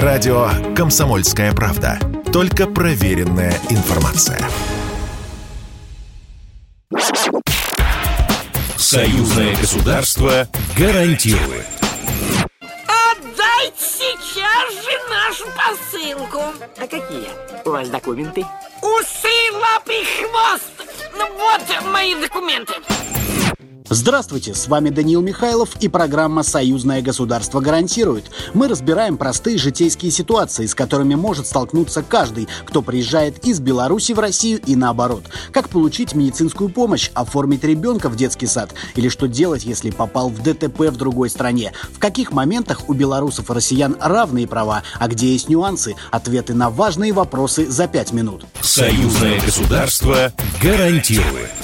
Радио «Комсомольская правда». Только проверенная информация. Союзное государство гарантирует. Отдайте сейчас же нашу посылку. А какие у вас документы? Усы, лапы, хвост. Ну вот мои документы. Здравствуйте, с вами Даниил Михайлов и программа «Союзное государство гарантирует». Мы разбираем простые житейские ситуации, с которыми может столкнуться каждый, кто приезжает из Беларуси в Россию и наоборот. Как получить медицинскую помощь, оформить ребенка в детский сад или что делать, если попал в ДТП в другой стране. В каких моментах у белорусов и россиян равные права, а где есть нюансы. Ответы на важные вопросы за пять минут. «Союзное государство гарантирует».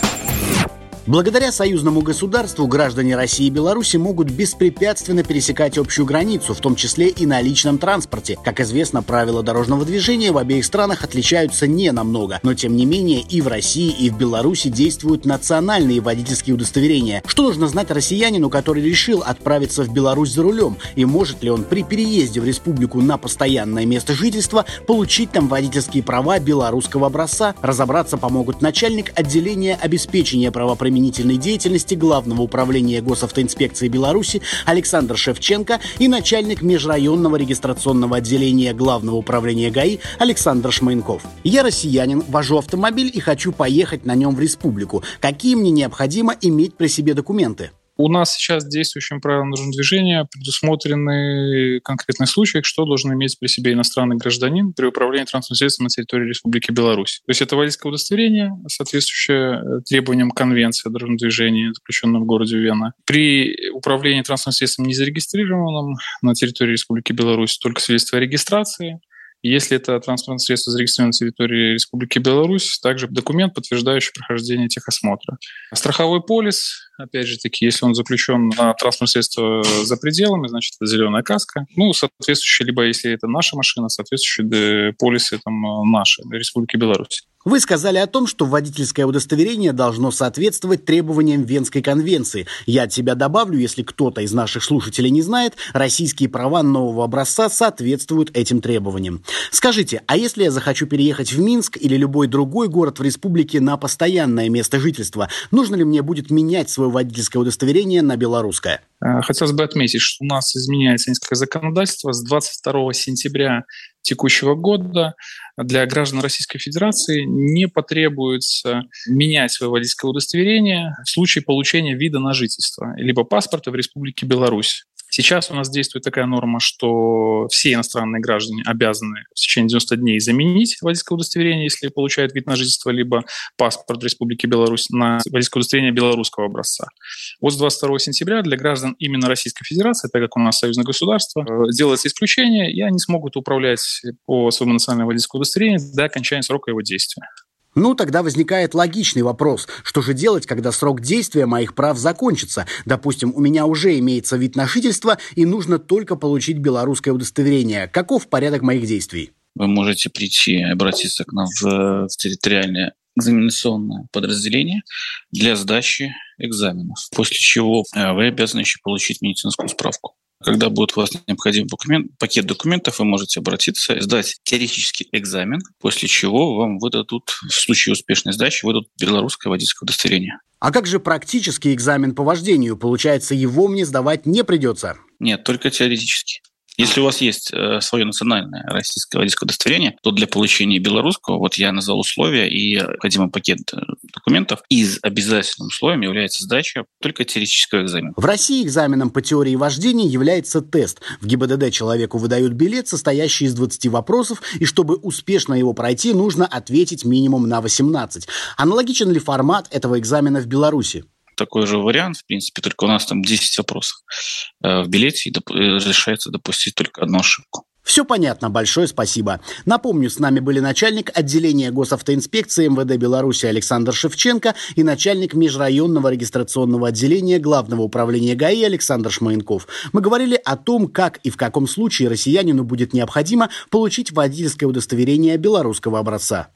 Благодаря союзному государству граждане России и Беларуси могут беспрепятственно пересекать общую границу, в том числе и на личном транспорте. Как известно, правила дорожного движения в обеих странах отличаются не намного, но тем не менее и в России, и в Беларуси действуют национальные водительские удостоверения. Что нужно знать россиянину, который решил отправиться в Беларусь за рулем, и может ли он при переезде в республику на постоянное место жительства получить там водительские права белорусского образца? Разобраться помогут начальник отделения обеспечения правоприменения правоохранительной деятельности Главного управления госавтоинспекции Беларуси Александр Шевченко и начальник межрайонного регистрационного отделения Главного управления ГАИ Александр Шмайнков. Я россиянин, вожу автомобиль и хочу поехать на нем в республику. Какие мне необходимо иметь при себе документы? У нас сейчас действующим правилам дорожного движения предусмотрены конкретные случаи, что должен иметь при себе иностранный гражданин при управлении транспортным средством на территории Республики Беларусь. То есть это водительское удостоверение, соответствующее э, требованиям Конвенции о дорожном движении, заключенной в городе Вена. При управлении транспортным средством не зарегистрированным на территории Республики Беларусь только свидетельство о регистрации, если это транспортное средство зарегистрировано на территории Республики Беларусь, также документ, подтверждающий прохождение техосмотра. Страховой полис, опять же таки, если он заключен на транспортное средство за пределами, значит, это зеленая каска. Ну, соответствующий, либо если это наша машина, соответствующие полисы там наши, Республики Беларусь. Вы сказали о том, что водительское удостоверение должно соответствовать требованиям Венской конвенции. Я от себя добавлю, если кто-то из наших слушателей не знает, российские права нового образца соответствуют этим требованиям. Скажите, а если я захочу переехать в Минск или любой другой город в республике на постоянное место жительства, нужно ли мне будет менять свое водительское удостоверение на белорусское? Э, хотелось бы отметить, что у нас изменяется несколько законодательства. С 22 сентября текущего года для граждан Российской Федерации не потребуется менять водительское удостоверение в случае получения вида на жительство, либо паспорта в Республике Беларусь. Сейчас у нас действует такая норма, что все иностранные граждане обязаны в течение 90 дней заменить водительское удостоверение, если получают вид на жительство, либо паспорт Республики Беларусь на водительское удостоверение белорусского образца. Вот с 22 сентября для граждан именно Российской Федерации, так как у нас союзное государство, э, делается исключение, и они смогут управлять по своему национальному водительскому удостоверению до окончания срока его действия. Ну, тогда возникает логичный вопрос. Что же делать, когда срок действия моих прав закончится? Допустим, у меня уже имеется вид на жительство, и нужно только получить белорусское удостоверение. Каков порядок моих действий? Вы можете прийти обратиться к нам в, в территориальное экзаменационное подразделение для сдачи экзаменов, после чего э, вы обязаны еще получить медицинскую справку. Когда будет у вас необходим документ, пакет документов, вы можете обратиться, сдать теоретический экзамен, после чего вам выдадут, в случае успешной сдачи, выдадут белорусское водительское удостоверение. А как же практический экзамен по вождению? Получается, его мне сдавать не придется? Нет, только теоретически. Если у вас есть э, свое национальное российское водительское удостоверение, то для получения белорусского, вот я назвал условия и необходимый пакет э, документов, из обязательным условием является сдача только теоретического экзамена. В России экзаменом по теории вождения является тест. В ГИБДД человеку выдают билет, состоящий из 20 вопросов, и чтобы успешно его пройти, нужно ответить минимум на 18. Аналогичен ли формат этого экзамена в Беларуси? Такой же вариант, в принципе, только у нас там 10 вопросов э, в билете, и доп- э, разрешается допустить только одну ошибку. Все понятно, большое спасибо. Напомню, с нами были начальник отделения госавтоинспекции МВД Беларуси Александр Шевченко и начальник межрайонного регистрационного отделения Главного управления ГАИ Александр Шмаенков. Мы говорили о том, как и в каком случае россиянину будет необходимо получить водительское удостоверение белорусского образца.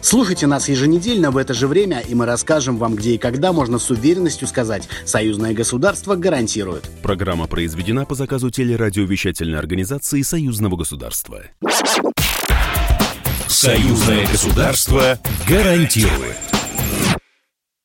Слушайте нас еженедельно в это же время, и мы расскажем вам, где и когда можно с уверенностью сказать «Союзное государство гарантирует». Программа произведена по заказу телерадиовещательной организации Союзного государства. Союзное государство гарантирует.